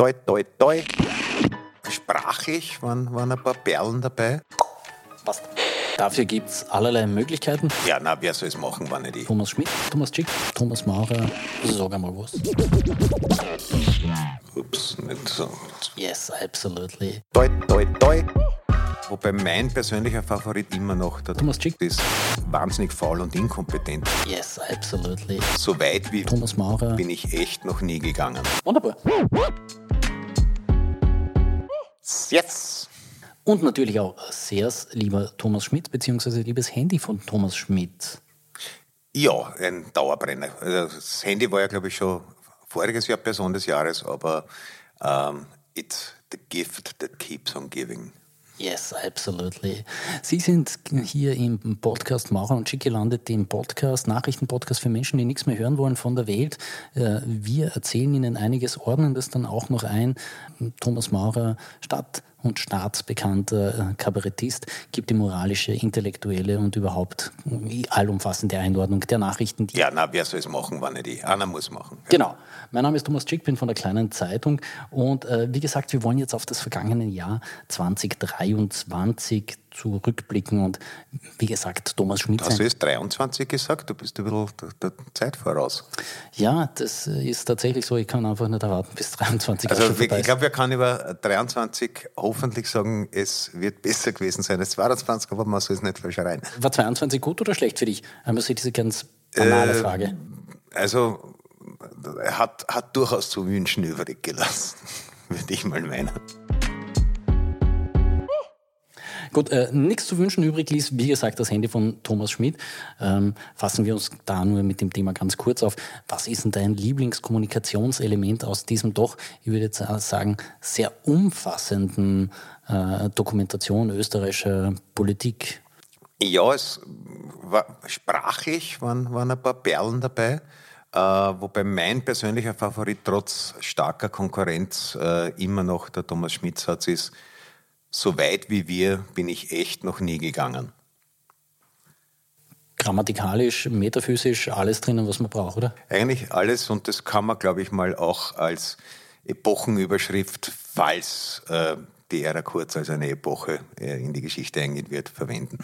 Toi, toi, toi. Sprachlich waren, waren ein paar Perlen dabei. Passt. Dafür gibt es allerlei Möglichkeiten. Ja, na, wer soll es machen, wenn nicht ich? Thomas Schmidt, Thomas Schick, Thomas Maurer, sag einmal was. Ups, nicht so. Yes, absolutely. Toi, toi, toi. Wobei mein persönlicher Favorit immer noch der Thomas Schick. ist wahnsinnig faul und inkompetent. Yes, absolutely. So weit wie Thomas Maurer. bin ich echt noch nie gegangen. Wunderbar. Yes! Und natürlich auch sehr lieber Thomas Schmidt, beziehungsweise liebes Handy von Thomas Schmidt. Ja, ein Dauerbrenner. Also Das Handy war ja, glaube ich, schon voriges Jahr Person des Jahres, aber ähm, it's the gift that keeps on giving. Yes, absolutely. Sie sind hier im Podcast Maurer und Schick gelandet, dem Podcast, Nachrichtenpodcast für Menschen, die nichts mehr hören wollen von der Welt. Äh, Wir erzählen Ihnen einiges, ordnen das dann auch noch ein. Thomas Maurer, Stadt- und staatsbekannter äh, Kabarettist, gibt die moralische, intellektuelle und überhaupt allumfassende Einordnung der Nachrichten, die Ja, na, wer soll es machen, wenn nicht ich? Einer muss machen. Genau. Mein Name ist Thomas Schick, bin von der kleinen Zeitung und äh, wie gesagt, wir wollen jetzt auf das vergangene Jahr 2023 zurückblicken und wie gesagt, Thomas Schmidt. Hast du jetzt 23 gesagt? Du bist ein bisschen der, Zeit voraus. Ja, das äh, ist tatsächlich so. Ich kann einfach nicht erwarten, bis 23 auch Also ich glaube, wir können über 23 hoffentlich sagen, es wird besser gewesen sein als 22, aber man soll es nicht verschreien. War 22 gut oder schlecht für dich? Einmal so diese ganz banale Äh, Frage. Also er hat, hat durchaus zu wünschen übrig gelassen, würde ich mal meinen. Gut, äh, nichts zu wünschen übrig ließ, wie gesagt, das Handy von Thomas Schmidt. Ähm, fassen wir uns da nur mit dem Thema ganz kurz auf. Was ist denn dein Lieblingskommunikationselement aus diesem doch, ich würde jetzt sagen, sehr umfassenden äh, Dokumentation österreichischer Politik? Ja, es war sprachlich waren, waren ein paar Perlen dabei. Äh, wobei mein persönlicher Favorit trotz starker Konkurrenz äh, immer noch der Thomas Schmidt-Satz ist, so weit wie wir bin ich echt noch nie gegangen. Grammatikalisch, metaphysisch, alles drinnen, was man braucht, oder? Eigentlich alles und das kann man, glaube ich, mal auch als Epochenüberschrift, falls äh, die Ära Kurz als eine Epoche äh, in die Geschichte eingehen wird, verwenden.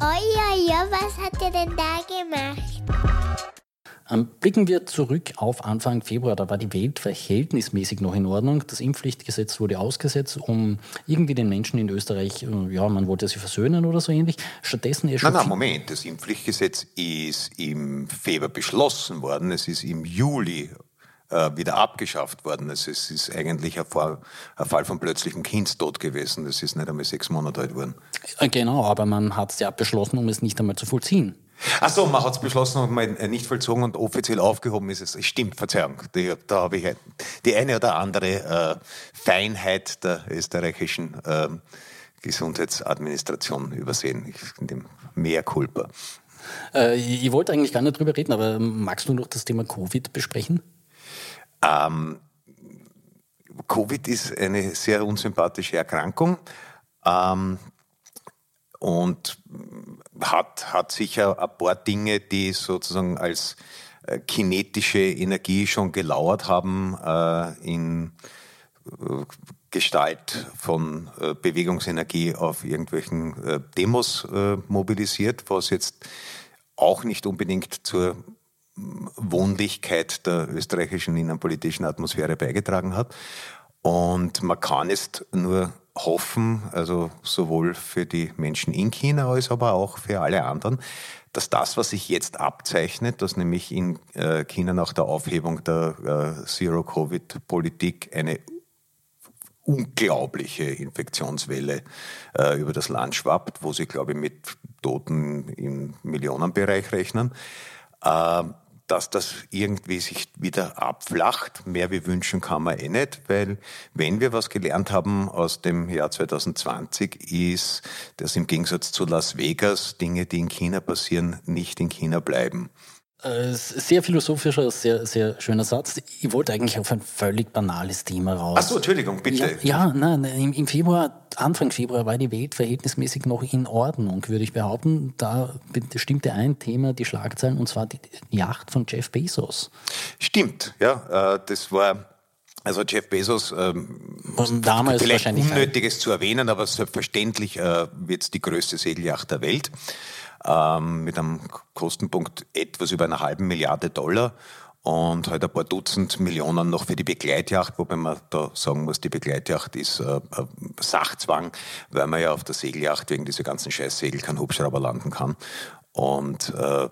Oh ja, ja, was hat er denn da gemacht? Ähm, blicken wir zurück auf Anfang Februar. Da war die Welt verhältnismäßig noch in Ordnung. Das Impfpflichtgesetz wurde ausgesetzt, um irgendwie den Menschen in Österreich, äh, ja, man wollte sie versöhnen oder so ähnlich. Stattdessen ist Nein, schon nein, Moment. Das Impfpflichtgesetz ist im Februar beschlossen worden. Es ist im Juli äh, wieder abgeschafft worden. Also es ist eigentlich ein Fall, ein Fall von plötzlichem Kindstod gewesen. Das ist nicht einmal sechs Monate alt worden. Äh, Genau, aber man hat es ja beschlossen, um es nicht einmal zu vollziehen. Ach so, man hat es beschlossen und mal nicht vollzogen und offiziell aufgehoben ist es. Stimmt, Verzeihung. Die, da habe ich die eine oder andere äh, Feinheit der österreichischen ähm, Gesundheitsadministration übersehen. Ich, in dem Mehr Culpa. Äh, ich ich wollte eigentlich gar nicht drüber reden, aber magst du noch das Thema Covid besprechen? Ähm, Covid ist eine sehr unsympathische Erkrankung ähm, und hat, hat sicher ein paar Dinge, die sozusagen als äh, kinetische Energie schon gelauert haben äh, in äh, Gestalt von äh, Bewegungsenergie auf irgendwelchen äh, Demos äh, mobilisiert, was jetzt auch nicht unbedingt zur Wohnlichkeit der österreichischen innenpolitischen Atmosphäre beigetragen hat. Und man kann jetzt nur hoffen, also sowohl für die Menschen in China als aber auch für alle anderen, dass das, was sich jetzt abzeichnet, dass nämlich in äh, China nach der Aufhebung der äh, Zero-Covid-Politik eine unglaubliche Infektionswelle äh, über das Land schwappt, wo sie, glaube ich, mit Toten im Millionenbereich rechnen, äh, dass das irgendwie sich wieder abflacht. Mehr wie wünschen kann man eh nicht, weil wenn wir was gelernt haben aus dem Jahr 2020 ist, dass im Gegensatz zu Las Vegas Dinge, die in China passieren, nicht in China bleiben. Äh, Sehr philosophischer, sehr, sehr schöner Satz. Ich wollte eigentlich auf ein völlig banales Thema raus. Ach so, Entschuldigung, bitte. Ja, ja nein, im, im Februar, Anfang Februar war die Welt verhältnismäßig noch in Ordnung, würde ich behaupten. Da bestimmte ein Thema die Schlagzeilen, und zwar die Yacht von Jeff Bezos. Stimmt, ja. äh, Das war Also Jeff Bezos, ähm, Damals vielleicht wahrscheinlich unnötiges zu erwähnen, aber selbstverständlich äh, wird es die größte Segelyacht der Welt ähm, mit einem Kostenpunkt etwas über einer halben Milliarde Dollar und halt ein paar Dutzend Millionen noch für die Begleitjacht, wobei man da sagen muss, die Begleitjacht ist äh, Sachzwang, weil man ja auf der Segelyacht wegen dieser ganzen Scheißsegel kein Hubschrauber landen kann. Und äh,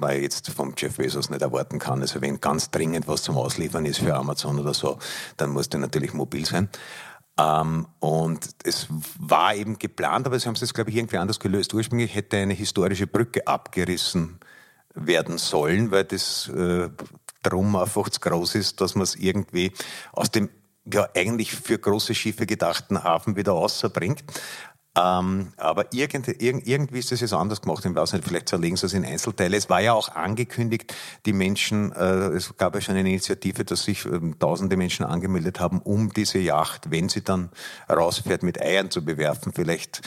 weil jetzt vom Jeff Bezos nicht erwarten kann, also wenn ganz dringend was zum Ausliefern ist für Amazon oder so, dann muss der natürlich mobil sein. Ähm, und es war eben geplant, aber sie haben es glaube ich, irgendwie anders gelöst. Ursprünglich hätte eine historische Brücke abgerissen werden sollen, weil das äh, drum einfach zu groß ist, dass man es irgendwie aus dem ja eigentlich für große Schiffe gedachten Hafen wieder außerbringt. Ähm, aber irgendwie, irgendwie ist das jetzt anders gemacht. Ich weiß nicht, vielleicht zerlegen sie es in Einzelteile. Es war ja auch angekündigt, die Menschen, äh, es gab ja schon eine Initiative, dass sich äh, tausende Menschen angemeldet haben, um diese Yacht, wenn sie dann rausfährt, mit Eiern zu bewerfen. Vielleicht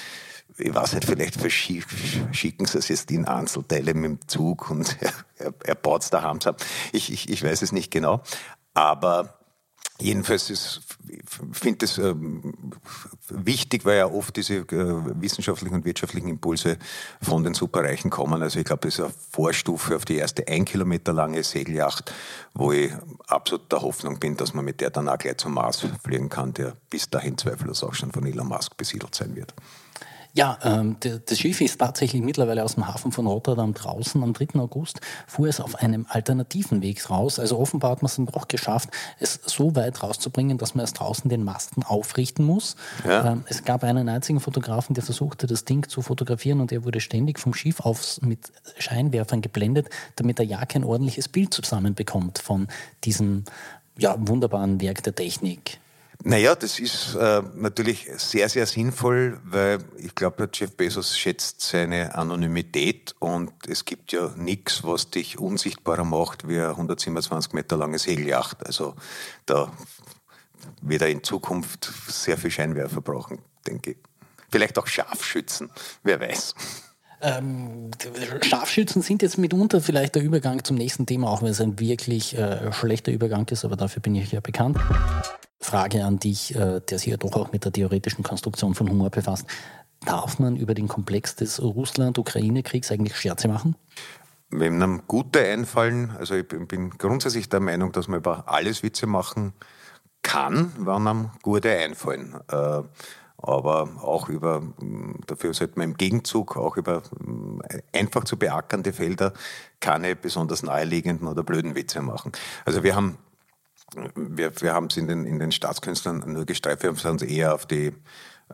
ich weiß nicht, vielleicht verschicken sie es jetzt in Einzelteile mit dem Zug und er, er baut es daheim. Ich, ich, ich weiß es nicht genau. Aber Jedenfalls ist, finde es ähm, wichtig, weil ja oft diese äh, wissenschaftlichen und wirtschaftlichen Impulse von den Superreichen kommen. Also ich glaube, das ist eine Vorstufe auf die erste ein Kilometer lange Segelyacht, wo ich absolut der Hoffnung bin, dass man mit der dann auch gleich zum Mars fliegen kann, der bis dahin zweifellos auch schon von Elon Musk besiedelt sein wird. Ja, ähm, das Schiff ist tatsächlich mittlerweile aus dem Hafen von Rotterdam draußen. Am 3. August fuhr es auf einem alternativen Weg raus. Also offenbar hat man es dann doch geschafft, es so weit rauszubringen, dass man erst draußen den Masten aufrichten muss. Ja. Ähm, es gab einen einzigen Fotografen, der versuchte, das Ding zu fotografieren und der wurde ständig vom Schiff aus mit Scheinwerfern geblendet, damit er ja kein ordentliches Bild zusammenbekommt von diesem ja, wunderbaren Werk der Technik. Naja, das ist äh, natürlich sehr, sehr sinnvoll, weil ich glaube, Jeff Bezos schätzt seine Anonymität und es gibt ja nichts, was dich unsichtbarer macht wie eine 127 Meter lange Segelyacht. Also da wird er in Zukunft sehr viel Scheinwerfer brauchen, denke ich. Vielleicht auch Scharfschützen, wer weiß. Ähm, Scharfschützen sind jetzt mitunter vielleicht der Übergang zum nächsten Thema, auch wenn es ein wirklich äh, schlechter Übergang ist, aber dafür bin ich ja bekannt. Frage an dich, äh, der sich ja doch auch mit der theoretischen Konstruktion von Humor befasst. Darf man über den Komplex des Russland-Ukraine-Kriegs eigentlich Scherze machen? Wenn einem gute einfallen, also ich bin grundsätzlich der Meinung, dass man über alles Witze machen kann, wenn einem gute einfallen. Äh, aber auch über, dafür sollte man im Gegenzug auch über einfach zu beackernde Felder keine besonders naheliegenden oder blöden Witze machen. Also wir haben wir, wir haben es in den, in den Staatskünstlern nur gestreift, wir haben es eher auf die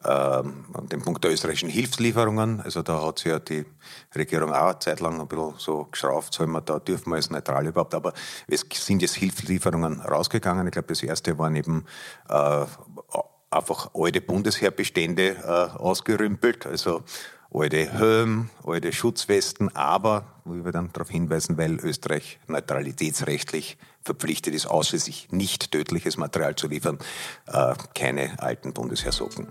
ähm, den Punkt der österreichischen Hilfslieferungen. Also da hat sich ja die Regierung auch eine Zeit lang ein bisschen so geschraubt, sollen wir da dürfen wir als neutral überhaupt. Aber es sind jetzt Hilfslieferungen rausgegangen. Ich glaube, das erste waren eben äh, einfach alte Bundesheerbestände äh, ausgerümpelt. Also alte Helm, alte Schutzwesten, aber, wo wir dann darauf hinweisen, weil Österreich neutralitätsrechtlich verpflichtet ist, ausschließlich nicht tödliches Material zu liefern, äh, keine alten Bundesheersocken.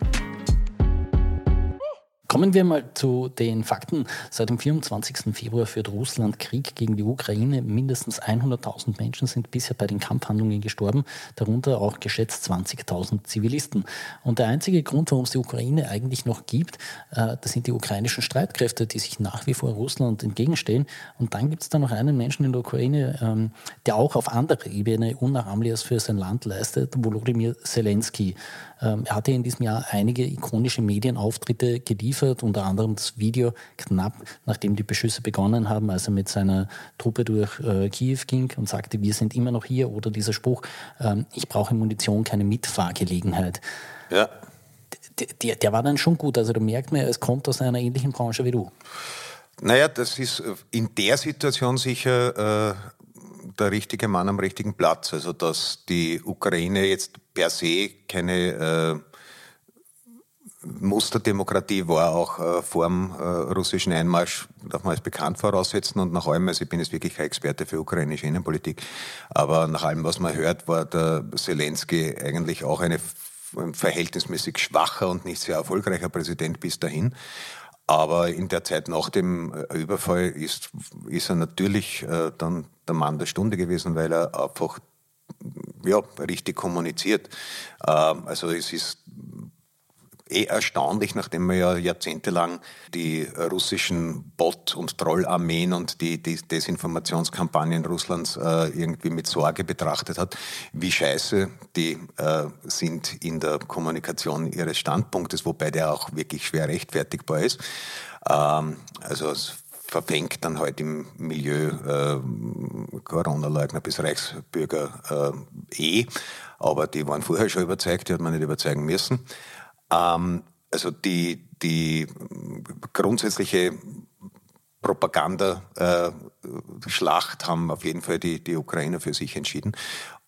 Kommen wir mal zu den Fakten. Seit dem 24. Februar führt Russland Krieg gegen die Ukraine. Mindestens 100.000 Menschen sind bisher bei den Kampfhandlungen gestorben, darunter auch geschätzt 20.000 Zivilisten. Und der einzige Grund, warum es die Ukraine eigentlich noch gibt, äh, das sind die ukrainischen Streitkräfte, die sich nach wie vor Russland entgegenstehen. Und dann gibt es da noch einen Menschen in der Ukraine, ähm, der auch auf anderer Ebene Unnachahmliches für sein Land leistet, Volodymyr Zelensky. Ähm, er hatte in diesem Jahr einige ikonische Medienauftritte geliefert, unter anderem das Video knapp nachdem die Beschüsse begonnen haben, als er mit seiner Truppe durch äh, Kiew ging und sagte, wir sind immer noch hier, oder dieser Spruch, ähm, ich brauche Munition, keine Mitfahrgelegenheit. Ja. Der, der war dann schon gut, also da merkt man, es kommt aus einer ähnlichen Branche wie du. Naja, das ist in der Situation sicher äh, der richtige Mann am richtigen Platz. Also dass die Ukraine jetzt per se keine äh, Musterdemokratie war, auch äh, vor dem äh, russischen Einmarsch, darf man als bekannt voraussetzen. Und nach allem, also ich bin jetzt wirklich kein Experte für ukrainische Innenpolitik, aber nach allem, was man hört, war der Zelensky eigentlich auch eine ein verhältnismäßig schwacher und nicht sehr erfolgreicher Präsident bis dahin. Aber in der Zeit nach dem äh, Überfall ist, ist er natürlich äh, dann der Mann der Stunde gewesen, weil er einfach ja, richtig kommuniziert. Ähm, also es ist eh erstaunlich, nachdem man ja jahrzehntelang die russischen Bot- und Trollarmeen und die, die Desinformationskampagnen Russlands äh, irgendwie mit Sorge betrachtet hat, wie scheiße die äh, sind in der Kommunikation ihres Standpunktes, wobei der auch wirklich schwer rechtfertigbar ist. Ähm, also es verfängt dann halt im Milieu äh, Corona-Leugner bis Reichsbürger äh, eh, aber die waren vorher schon überzeugt, die hat man nicht überzeugen müssen. Ähm, also die, die grundsätzliche Propagandaschlacht äh, haben auf jeden Fall die, die Ukrainer für sich entschieden.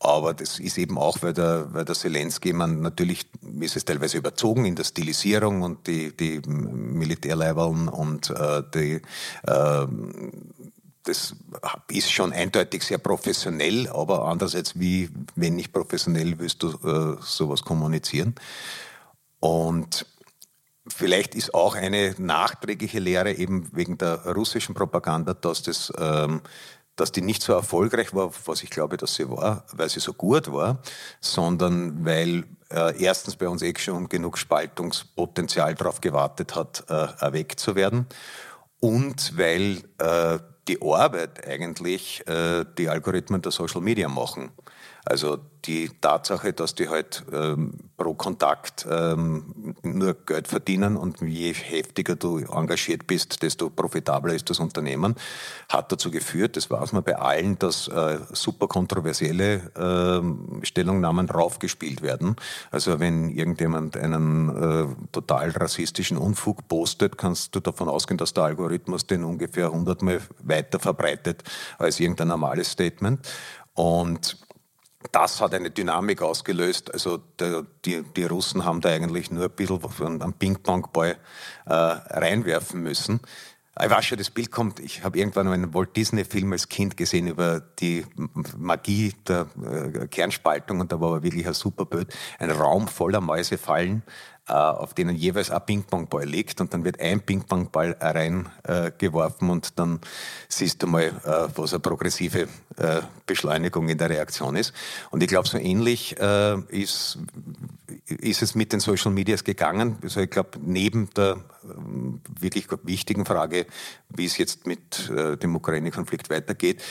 Aber das ist eben auch, weil der, weil der Zelensky, man natürlich ist es teilweise überzogen in der Stilisierung und die, die Militärleiberln und äh, die, äh, das ist schon eindeutig sehr professionell, aber andererseits, wie, wenn nicht professionell, willst du äh, sowas kommunizieren? Und vielleicht ist auch eine nachträgliche Lehre eben wegen der russischen Propaganda, dass das ähm, dass die nicht so erfolgreich war, was ich glaube, dass sie war, weil sie so gut war, sondern weil äh, erstens bei uns eh schon genug Spaltungspotenzial darauf gewartet hat, äh, erweckt zu werden und weil äh, die Arbeit eigentlich äh, die Algorithmen der Social Media machen. Also die Tatsache, dass die halt ähm, pro Kontakt ähm, nur Geld verdienen und je heftiger du engagiert bist, desto profitabler ist das Unternehmen, hat dazu geführt, das weiß man bei allen, dass äh, super kontroversielle äh, Stellungnahmen raufgespielt werden. Also wenn irgendjemand einen äh, total rassistischen Unfug postet, kannst du davon ausgehen, dass der Algorithmus den ungefähr hundertmal weiter verbreitet als irgendein normales Statement. Und das hat eine Dynamik ausgelöst. Also der, die, die Russen haben da eigentlich nur ein bisschen einen Ping-Pong-Ball äh, reinwerfen müssen. Ich weiß schon, das Bild kommt, ich habe irgendwann einen Walt Disney-Film als Kind gesehen über die Magie der äh, Kernspaltung und da war wirklich ein super Bild. Ein Raum voller Mäuse fallen, auf denen jeweils ein Ping-Pong-Ball liegt und dann wird ein Ping-Pong-Ball reingeworfen äh, und dann siehst du mal, äh, was eine progressive äh, Beschleunigung in der Reaktion ist. Und ich glaube, so ähnlich äh, ist, ist es mit den Social Medias gegangen. Also ich glaube, neben der wirklich wichtigen Frage, wie es jetzt mit dem Ukraine-Konflikt weitergeht,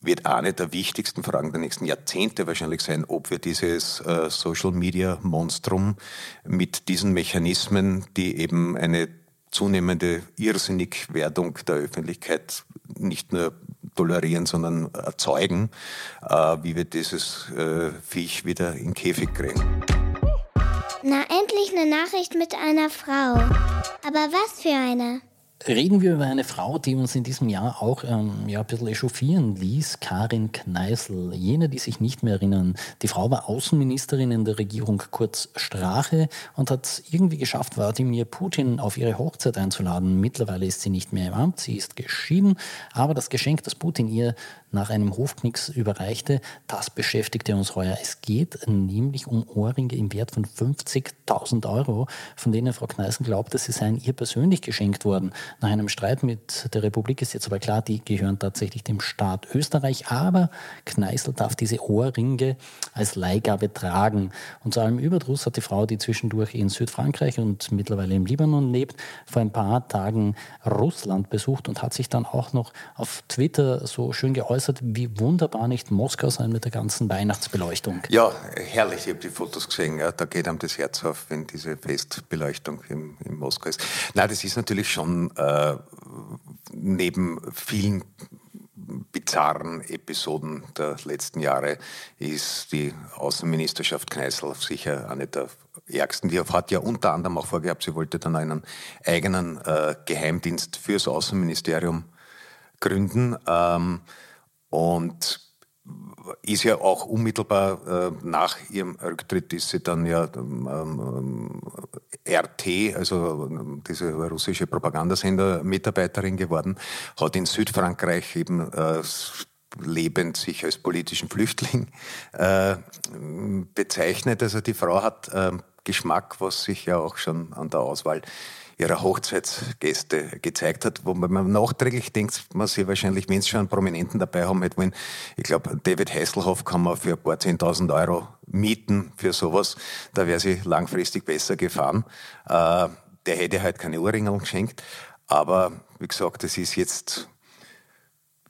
wird eine der wichtigsten Fragen der nächsten Jahrzehnte wahrscheinlich sein, ob wir dieses äh, Social Media Monstrum mit diesen Mechanismen, die eben eine zunehmende Irrsinnigwerdung der Öffentlichkeit nicht nur tolerieren, sondern erzeugen, äh, wie wir dieses äh, Viech wieder in Käfig kriegen. Na, endlich eine Nachricht mit einer Frau. Aber was für eine? Reden wir über eine Frau, die uns in diesem Jahr auch ähm, ja, ein bisschen echauffieren ließ, Karin Kneißl. Jene, die sich nicht mehr erinnern. Die Frau war Außenministerin in der Regierung Kurz Strache und hat es irgendwie geschafft, Wladimir Putin auf ihre Hochzeit einzuladen. Mittlerweile ist sie nicht mehr im Amt, sie ist geschieden, aber das Geschenk, das Putin ihr nach einem Hofknicks überreichte, das beschäftigte uns heuer. Es geht nämlich um Ohrringe im Wert von 50.000 Euro, von denen Frau Kneißen glaubte, sie seien ihr persönlich geschenkt worden. Nach einem Streit mit der Republik ist jetzt aber klar, die gehören tatsächlich dem Staat Österreich, aber Kneißl darf diese Ohrringe als Leihgabe tragen. Und zu allem Überdruss hat die Frau, die zwischendurch in Südfrankreich und mittlerweile im Libanon lebt, vor ein paar Tagen Russland besucht und hat sich dann auch noch auf Twitter so schön geäußert, wie wunderbar nicht Moskau sein mit der ganzen Weihnachtsbeleuchtung. Ja, herrlich. Ich habe die Fotos gesehen. Ja, da geht einem das Herz auf, wenn diese Festbeleuchtung in, in Moskau ist. Na, das ist natürlich schon äh, neben vielen bizarren Episoden der letzten Jahre ist die Außenministerschaft Kneißl sicher eine der ärgsten. Die hat ja unter anderem auch vorgehabt, sie wollte dann einen eigenen äh, Geheimdienst fürs Außenministerium gründen. Ähm, und ist ja auch unmittelbar äh, nach ihrem Rücktritt ist sie dann ja ähm, ähm RT, also ähm, diese russische Propagandasender, Mitarbeiterin geworden, hat in Südfrankreich eben äh, lebend sich als politischen Flüchtling äh, bezeichnet. Also die Frau hat äh, Geschmack, was sich ja auch schon an der Auswahl ihrer Hochzeitsgäste gezeigt hat, wo man nachträglich denkt, man sie wahrscheinlich, wenn sie schon einen Prominenten dabei haben, hätte wollen, ich glaube, David Hasselhoff kann man für ein paar 10.000 Euro mieten für sowas, da wäre sie langfristig besser gefahren. Äh, der hätte halt keine Ohrringe geschenkt, aber wie gesagt, es ist jetzt,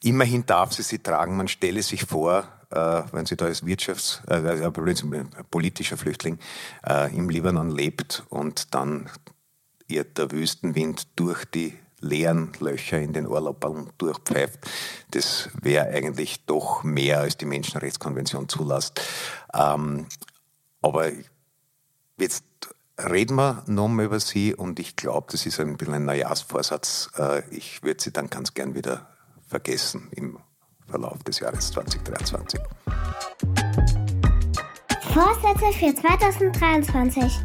immerhin darf sie sie tragen, man stelle sich vor, äh, wenn sie da als Wirtschafts-, äh, äh, politischer Flüchtling äh, im Libanon lebt und dann ihr der Wüstenwind durch die leeren Löcher in den Urlaubballon durchpfeift. Das wäre eigentlich doch mehr, als die Menschenrechtskonvention zulässt. Ähm, aber jetzt reden wir nochmal über sie und ich glaube, das ist ein bisschen ein Neujahrsvorsatz. Äh, ich würde sie dann ganz gern wieder vergessen im Verlauf des Jahres 2023. Vorsätze für 2023.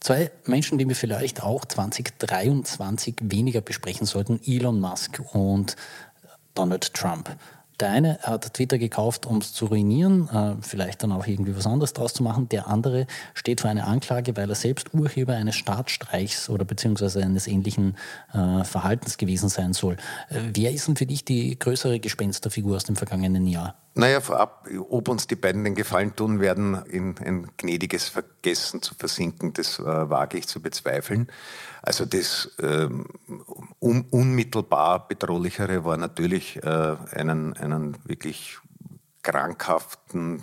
Zwei Menschen, die wir vielleicht auch 2023 weniger besprechen sollten, Elon Musk und Donald Trump. Der eine hat Twitter gekauft, um es zu ruinieren, äh, vielleicht dann auch irgendwie was anderes draus zu machen. Der andere steht vor einer Anklage, weil er selbst Urheber eines Staatsstreichs oder beziehungsweise eines ähnlichen äh, Verhaltens gewesen sein soll. Äh, wer ist denn für dich die größere Gespensterfigur aus dem vergangenen Jahr? Naja, vorab, ob uns die beiden den Gefallen tun werden, in ein gnädiges Vergessen zu versinken, das wage ich zu bezweifeln. Also das ähm, un unmittelbar bedrohlichere war natürlich äh, einen, einen wirklich krankhaften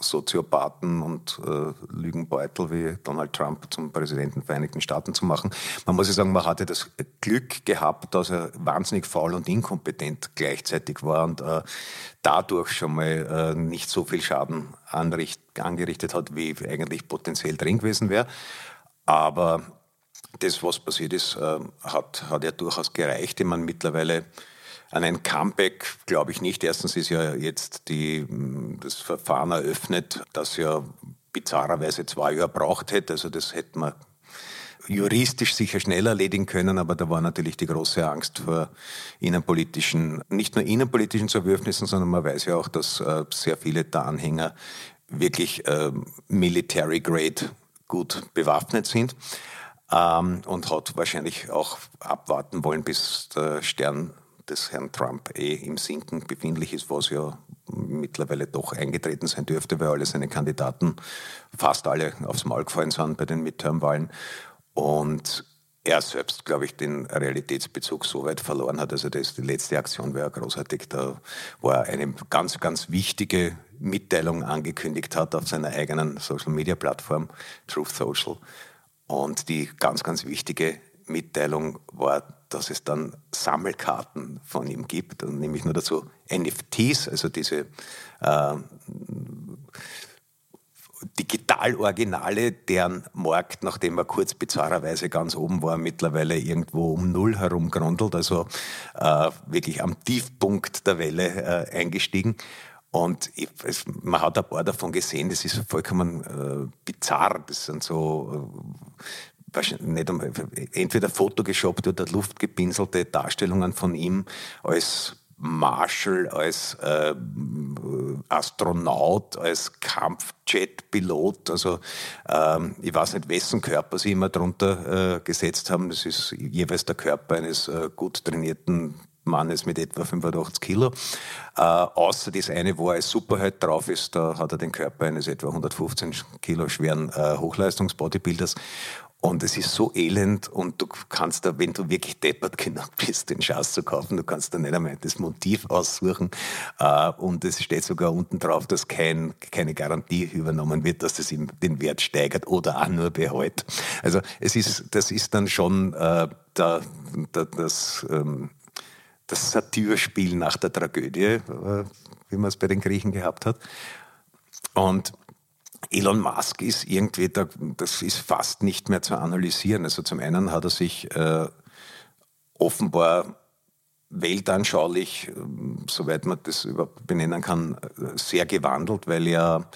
Soziopathen und äh, Lügenbeutel wie Donald Trump zum Präsidenten der Vereinigten Staaten zu machen. Man muss ja sagen, man hatte das Glück gehabt, dass er wahnsinnig faul und inkompetent gleichzeitig war und äh, dadurch schon mal äh, nicht so viel Schaden anricht, angerichtet hat, wie eigentlich potenziell drin gewesen wäre. Aber das, was passiert ist, äh, hat, hat ja durchaus gereicht. Ich meine, mittlerweile an ein Comeback glaube ich nicht. Erstens ist ja jetzt die, das Verfahren eröffnet, das ja bizarrerweise zwei Jahre braucht hätte. Also das hätte man juristisch sicher schnell erledigen können, aber da war natürlich die große Angst vor innenpolitischen, nicht nur innenpolitischen Zerwürfnissen, sondern man weiß ja auch, dass äh, sehr viele der Anhänger wirklich äh, military grade gut bewaffnet sind ähm, und hat wahrscheinlich auch abwarten wollen, bis der Stern des Herrn Trump eh im Sinken befindlich ist, was ja mittlerweile doch eingetreten sein dürfte, weil alle seine Kandidaten fast alle aufs Maul gefallen sind bei den Midterm-Wahlen. Und er selbst, glaube ich, den Realitätsbezug so weit verloren hat. Also das, die letzte Aktion war ja großartig. Da war eine ganz, ganz wichtige Mitteilung angekündigt hat auf seiner eigenen Social-Media-Plattform Truth Social. Und die ganz, ganz wichtige Mitteilung war, dass es dann Sammelkarten von ihm gibt, und nämlich nur dazu NFTs, also diese äh, Digital-Originale, deren Markt, nachdem er kurz bizarrerweise ganz oben war, mittlerweile irgendwo um Null herumgrundelt, also äh, wirklich am Tiefpunkt der Welle äh, eingestiegen. Und ich, es, man hat ein paar davon gesehen, das ist vollkommen äh, bizarr. Das sind so äh, nicht entweder Photoshoppt oder luftgepinselte Darstellungen von ihm als Marshall, als äh, Astronaut, als Kampfjet-Pilot. Also ähm, ich weiß nicht, wessen Körper sie immer drunter äh, gesetzt haben. Das ist jeweils der Körper eines äh, gut trainierten Mannes mit etwa 85 Kilo. Äh, außer das eine, wo er als Superheld drauf ist, da hat er den Körper eines etwa 115 Kilo schweren äh, Hochleistungs-Bodybuilders. Und es ist so elend und du kannst da, wenn du wirklich deppert genug bist, den Schatz zu kaufen, du kannst da nicht einmal das Motiv aussuchen. Äh, und es steht sogar unten drauf, dass kein, keine Garantie übernommen wird, dass es ihm den Wert steigert oder auch nur behält. Also es ist, das ist dann schon äh, da, da, das, ähm, das Satyrspiel nach der Tragödie, äh, wie man es bei den Griechen gehabt hat. Und Elon Musk ist irgendwie, da, das ist fast nicht mehr zu analysieren. Also zum einen hat er sich äh, offenbar weltanschaulich, ähm, soweit man das überhaupt benennen kann, sehr gewandelt, weil er,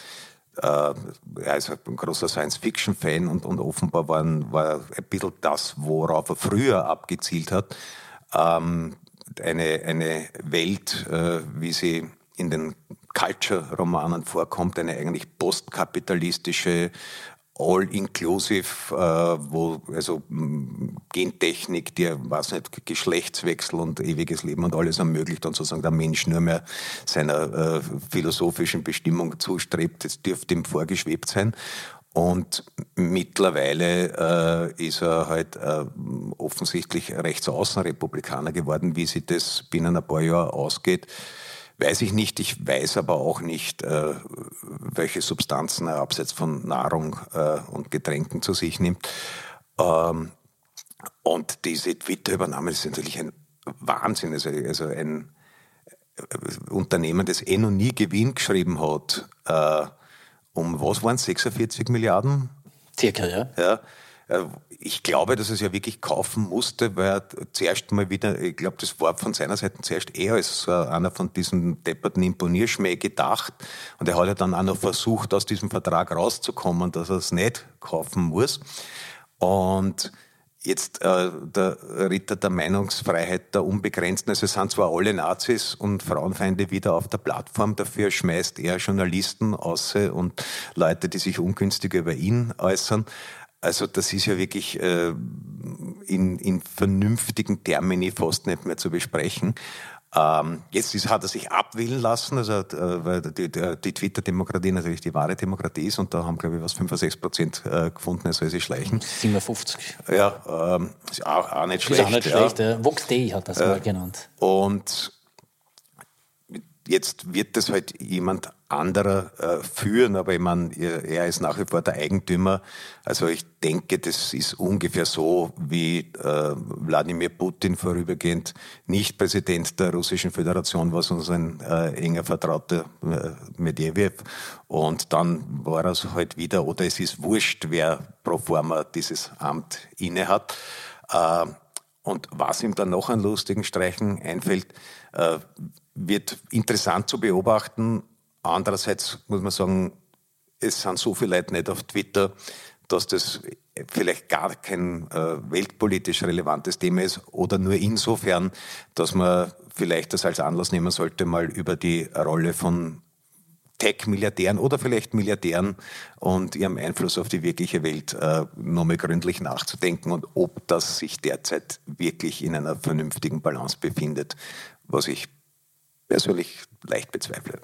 äh, er ist ein großer Science-Fiction-Fan und, und offenbar war, war ein bisschen das, worauf er früher abgezielt hat, ähm, eine, eine Welt, äh, wie sie in den Culture-Romanen vorkommt, eine eigentlich postkapitalistische all-inclusive, äh, wo also Gentechnik, die was nicht Geschlechtswechsel und ewiges Leben und alles ermöglicht und sozusagen der Mensch nur mehr seiner äh, philosophischen Bestimmung zustrebt, das dürfte ihm vorgeschwebt sein. Und mittlerweile äh, ist er halt äh, offensichtlich Rechtsaußenrepublikaner geworden. Wie sich das binnen ein paar Jahren ausgeht, weiß ich nicht. Ich weiß aber auch nicht, äh, welche Substanzen er abseits von Nahrung äh, und Getränken zu sich nimmt. Ähm, und diese Twitter-Übernahme ist natürlich ein Wahnsinn. Also, also ein äh, Unternehmen, das eh noch nie Gewinn geschrieben hat, äh, um was waren es, 46 Milliarden? Circa, ja. ja. Äh, ich glaube, dass es ja wirklich kaufen musste, weil er zuerst mal wieder, ich glaube, das war von seiner Seite zuerst eher als einer von diesen depperten Imponierschmäh gedacht. Und er hat ja dann auch noch versucht, aus diesem Vertrag rauszukommen, dass er es nicht kaufen muss. Und jetzt äh, der Ritter der Meinungsfreiheit der Unbegrenzten. Also es sind zwar alle Nazis und Frauenfeinde wieder auf der Plattform, dafür schmeißt er Journalisten aus und Leute, die sich ungünstig über ihn äußern. Also das ist ja wirklich äh, in, in vernünftigen Termini fast nicht mehr zu besprechen. Ähm, jetzt ist, hat er sich abwählen lassen, also äh, weil die, die, die Twitter-Demokratie natürlich die wahre Demokratie ist und da haben, glaube ich, was 5 oder 6 Prozent äh, gefunden, er soll sich schleichen. 57. Ja, ähm, ist auch, auch nicht schlecht. Ist auch nicht ja. schlecht, ja. Vox Day hat das äh, mal genannt. Und jetzt wird das halt jemand anderer äh, führen, aber ich meine, er ist nach wie vor der Eigentümer. Also ich denke, das ist ungefähr so, wie äh, Wladimir Putin vorübergehend nicht Präsident der Russischen Föderation war, sondern sein äh, enger Vertrauter äh, Medvedev. Und dann war er halt wieder, oder es ist wurscht, wer pro forma dieses Amt innehat. Äh, und was ihm dann noch an lustigen Streichen einfällt, äh, wird interessant zu beobachten. Andererseits muss man sagen, es sind so viele Leute nicht auf Twitter, dass das vielleicht gar kein äh, weltpolitisch relevantes Thema ist oder nur insofern, dass man vielleicht das als Anlass nehmen sollte, mal über die Rolle von Tech-Milliardären oder vielleicht Milliardären und ihrem Einfluss auf die wirkliche Welt äh, nochmal gründlich nachzudenken und ob das sich derzeit wirklich in einer vernünftigen Balance befindet, was ich persönlich leicht bezweifle.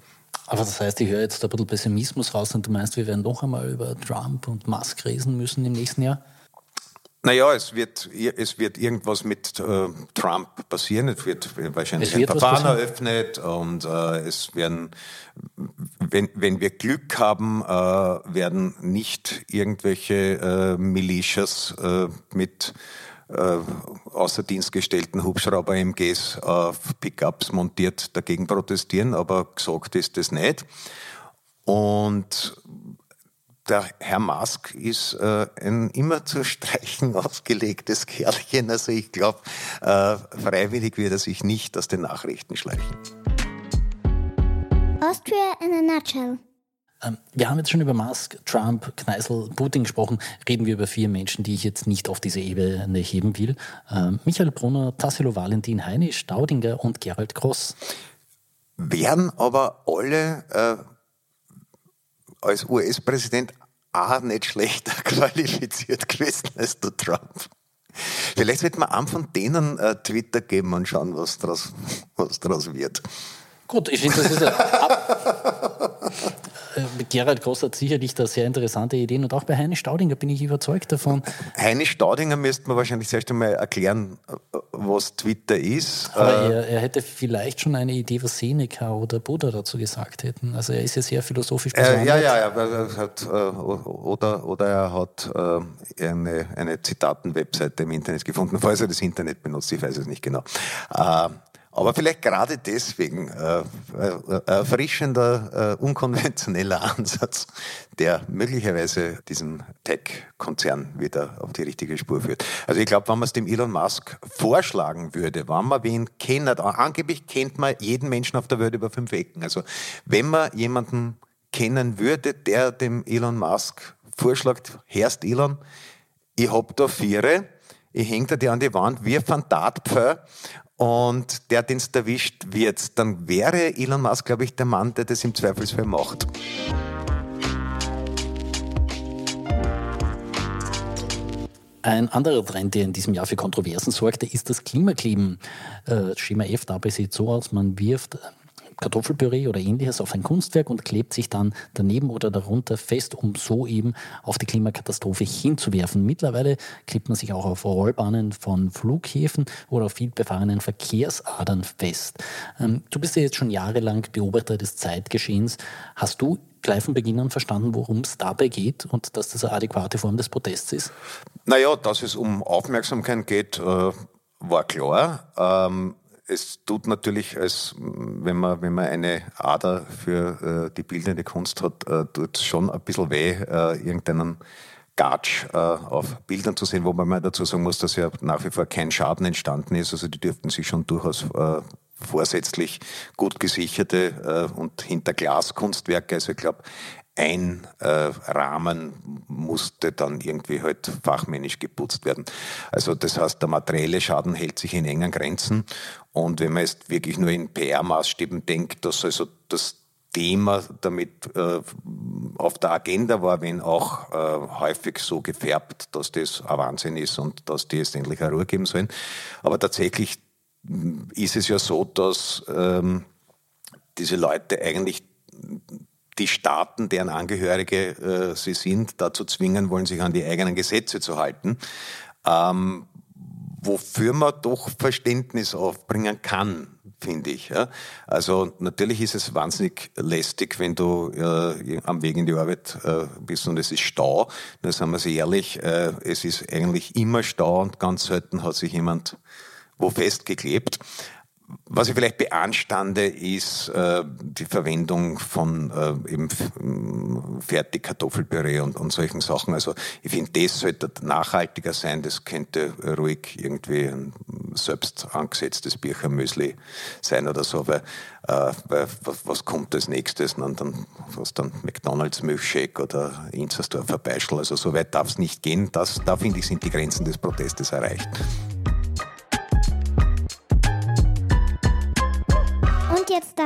Aber das heißt, ich höre jetzt ein bisschen Pessimismus raus und du meinst, wir werden noch einmal über Trump und Musk reden müssen im nächsten Jahr? Naja, es wird, es wird irgendwas mit äh, Trump passieren. Es wird wahrscheinlich es wird ein Verfahren eröffnet und äh, es werden, wenn, wenn wir Glück haben, äh, werden nicht irgendwelche äh, Militias äh, mit äh, außer Dienst gestellten Hubschrauber-MGs auf Pickups montiert dagegen protestieren, aber gesagt ist das nicht. Und der Herr Musk ist äh, ein immer zu streichen ausgelegtes Kerlchen. Also ich glaube, äh, freiwillig wird er sich nicht aus den Nachrichten schleichen. Austria in a nutshell. Ähm, wir haben jetzt schon über Musk, Trump, Kneißl, Putin gesprochen. Reden wir über vier Menschen, die ich jetzt nicht auf diese Ebene heben will. Ähm, Michael Brunner, Tassilo Valentin, Heini Staudinger und Gerald Gross. Wären aber alle äh, als US-Präsident auch nicht schlechter qualifiziert gewesen als der Trump. Vielleicht wird man einem von denen äh, Twitter geben und schauen, was daraus was draus wird. Gut, ich finde, das ist äh, Gerald Gross hat sicherlich da sehr interessante Ideen und auch bei Heine Staudinger bin ich überzeugt davon. Heine Staudinger müsste man wahrscheinlich zuerst einmal erklären, was Twitter ist. Aber äh, er, er, hätte vielleicht schon eine Idee, was Seneca oder Buddha dazu gesagt hätten. Also er ist ja sehr philosophisch äh, Ja, ja, ja. Hat, äh, oder, oder er hat äh, eine, eine Zitaten-Webseite im Internet gefunden, falls er das Internet benutzt, ich weiß es nicht genau. Äh, aber vielleicht gerade deswegen äh, äh, erfrischender, äh, unkonventioneller Ansatz, der möglicherweise diesen Tech-Konzern wieder auf die richtige Spur führt. Also ich glaube, wenn man es dem Elon Musk vorschlagen würde, wenn man wen kennt, angeblich kennt man jeden Menschen auf der Welt über fünf Ecken. Also wenn man jemanden kennen würde, der dem Elon Musk vorschlägt, Herrst Elon, ich hab da Viere, ich hänge dir an die Wand, wir ein Tatpfeil und der, den es erwischt wird, dann wäre Elon Musk, glaube ich, der Mann, der das im Zweifelsfall macht. Ein anderer Trend, der in diesem Jahr für Kontroversen sorgte, ist das Klimakleben. Äh, Schema F dabei sieht so aus, man wirft Kartoffelpüree oder ähnliches auf ein Kunstwerk und klebt sich dann daneben oder darunter fest, um so eben auf die Klimakatastrophe hinzuwerfen. Mittlerweile klebt man sich auch auf Rollbahnen von Flughäfen oder auf vielbefahrenen Verkehrsadern fest. Ähm, du bist ja jetzt schon jahrelang Beobachter des Zeitgeschehens. Hast du gleich von Beginn an verstanden, worum es dabei geht und dass das eine adäquate Form des Protests ist? Naja, dass es um Aufmerksamkeit geht, äh, war klar. Es tut natürlich, als wenn man, wenn man eine Ader für äh, die bildende Kunst hat, äh, tut es schon ein bisschen weh, äh, irgendeinen Gatsch äh, auf Bildern zu sehen, wobei man dazu sagen muss, dass ja nach wie vor kein Schaden entstanden ist. Also die dürften sich schon durchaus äh, vorsätzlich gut gesicherte äh, und hinter Glas Kunstwerke, also ich glaube, ein äh, Rahmen musste dann irgendwie halt fachmännisch geputzt werden. Also das heißt, der materielle Schaden hält sich in engen Grenzen. Und wenn man jetzt wirklich nur in PR-Maßstäben denkt, dass also das Thema damit äh, auf der Agenda war, wenn auch äh, häufig so gefärbt, dass das ein Wahnsinn ist und dass die jetzt endlich eine Ruhe geben sollen. Aber tatsächlich ist es ja so, dass ähm, diese Leute eigentlich die Staaten, deren Angehörige äh, sie sind, dazu zwingen wollen, sich an die eigenen Gesetze zu halten, ähm, wofür man doch Verständnis aufbringen kann, finde ich. Ja? Also natürlich ist es wahnsinnig lästig, wenn du äh, am Weg in die Arbeit äh, bist und es ist Stau. Da sagen wir sie ehrlich, äh, es ist eigentlich immer Stau und ganz selten hat sich jemand wo festgeklebt. Was ich vielleicht beanstande, ist äh, die Verwendung von äh, eben Fertigkartoffelpüree und, und solchen Sachen. Also ich finde, das sollte nachhaltiger sein. Das könnte ruhig irgendwie ein selbst angesetztes Birchermüsli sein oder so, weil, äh, weil was, was, kommt als nächstes? Und dann was dann McDonalds Milchshake oder Inzersdorfer Beischel. Also so weit darf es nicht gehen. Das, da finde ich, sind die Grenzen des Protestes erreicht.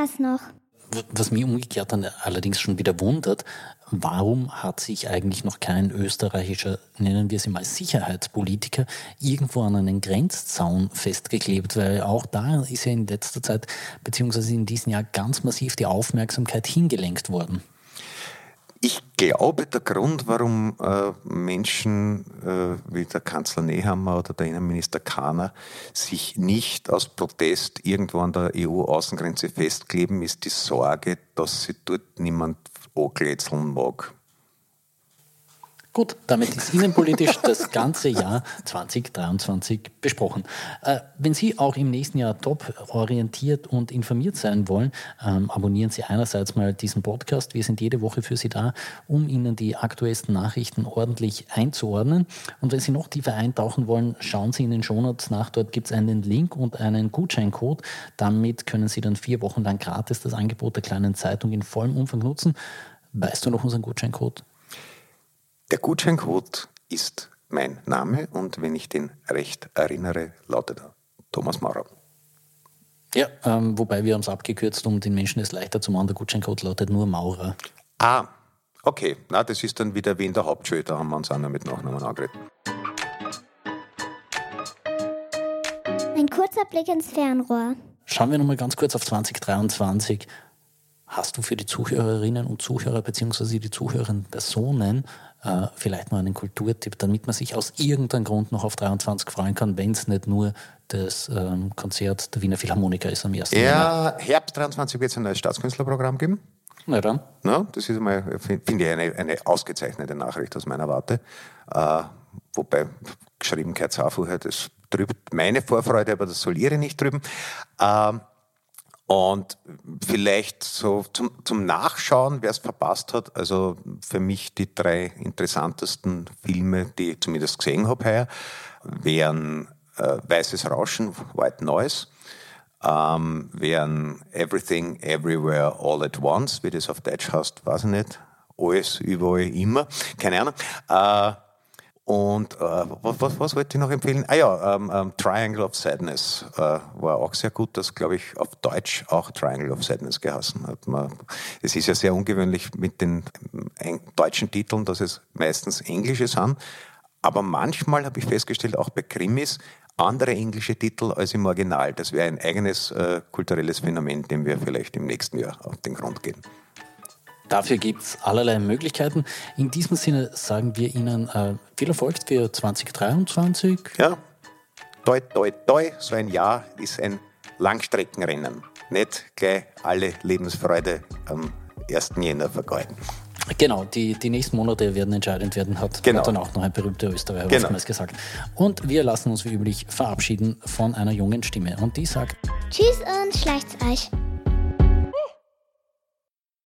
Das noch. Was mich umgekehrt dann allerdings schon wieder wundert, warum hat sich eigentlich noch kein österreichischer, nennen wir es mal Sicherheitspolitiker, irgendwo an einen Grenzzaun festgeklebt? Weil auch da ist ja in letzter Zeit, beziehungsweise in diesem Jahr ganz massiv die Aufmerksamkeit hingelenkt worden. Ich glaube, der Grund, warum äh, Menschen äh, wie der Kanzler Nehammer oder der Innenminister Kahner sich nicht aus Protest irgendwo an der EU-Außengrenze festkleben, ist die Sorge, dass sie dort niemand anglätzeln mag. Gut, damit ist innenpolitisch das ganze Jahr 2023 besprochen. Äh, wenn Sie auch im nächsten Jahr top orientiert und informiert sein wollen, ähm, abonnieren Sie einerseits mal diesen Podcast. Wir sind jede Woche für Sie da, um Ihnen die aktuellsten Nachrichten ordentlich einzuordnen. Und wenn Sie noch tiefer eintauchen wollen, schauen Sie in den Shownotes nach. Dort gibt es einen Link und einen Gutscheincode. Damit können Sie dann vier Wochen lang gratis das Angebot der kleinen Zeitung in vollem Umfang nutzen. Weißt du noch unseren Gutscheincode? Der Gutscheincode ist mein Name und wenn ich den recht erinnere, lautet er Thomas Maurer. Ja, ähm, wobei wir haben es abgekürzt, um den Menschen es leichter zu machen. Der Gutscheincode lautet nur Maurer. Ah, okay. Na, das ist dann wieder wie in der Hauptschule, da haben wir uns auch noch mit Nachnamen angeredet. Ein kurzer Blick ins Fernrohr. Schauen wir nochmal ganz kurz auf 2023. Hast du für die Zuhörerinnen und Zuhörer bzw. die zuhörenden Personen äh, vielleicht mal einen Kulturtipp, damit man sich aus irgendeinem Grund noch auf 23 freuen kann, wenn es nicht nur das ähm, Konzert der Wiener Philharmoniker ist am 1. Ja. Herbst 23 wird es ein neues Staatskünstlerprogramm geben. Na dann. Na, das ist einmal, finde ich, eine, eine ausgezeichnete Nachricht aus meiner Warte. Äh, wobei geschrieben vorher, das trübt meine Vorfreude, aber das soll ihre nicht drüben. Äh, und vielleicht so zum, zum Nachschauen, wer es verpasst hat, also für mich die drei interessantesten Filme, die ich zumindest gesehen habe heuer, wären äh, Weißes Rauschen, White Noise, ähm, wären Everything, Everywhere, All at Once, wie das auf Deutsch heißt, weiß ich nicht, alles, überall, immer, keine Ahnung. Äh, Und äh, was, was, was wollte ich noch empfehlen? Ah ja, ähm, ähm, Triangle of Sadness äh, war auch sehr gut. Das, glaube ich, auf Deutsch auch Triangle of Sadness geheißen hat. Man, es ist ja sehr ungewöhnlich mit den ähm, deutschen Titeln, dass es meistens englische sind. Aber manchmal habe ich festgestellt, auch bei Krimis, andere englische Titel als im Original. Das wäre ein eigenes äh, kulturelles Phänomen, dem wir vielleicht im nächsten Jahr auf den Grund gehen. Dafür gibt es allerlei Möglichkeiten. In diesem Sinne sagen wir Ihnen äh, viel Erfolg für 2023. Ja, toi, toi, toi, so ein Jahr ist ein Langstreckenrennen. Nicht gleich alle Lebensfreude am 1. Jänner vergeuden. Genau, die, die nächsten Monate werden entscheidend werden, hat, genau. dann auch noch ein berühmter Österreicher genau. oftmals gesagt. Und wir lassen uns wie üblich verabschieden von einer jungen Stimme. Und die sagt: Tschüss und schleicht's euch.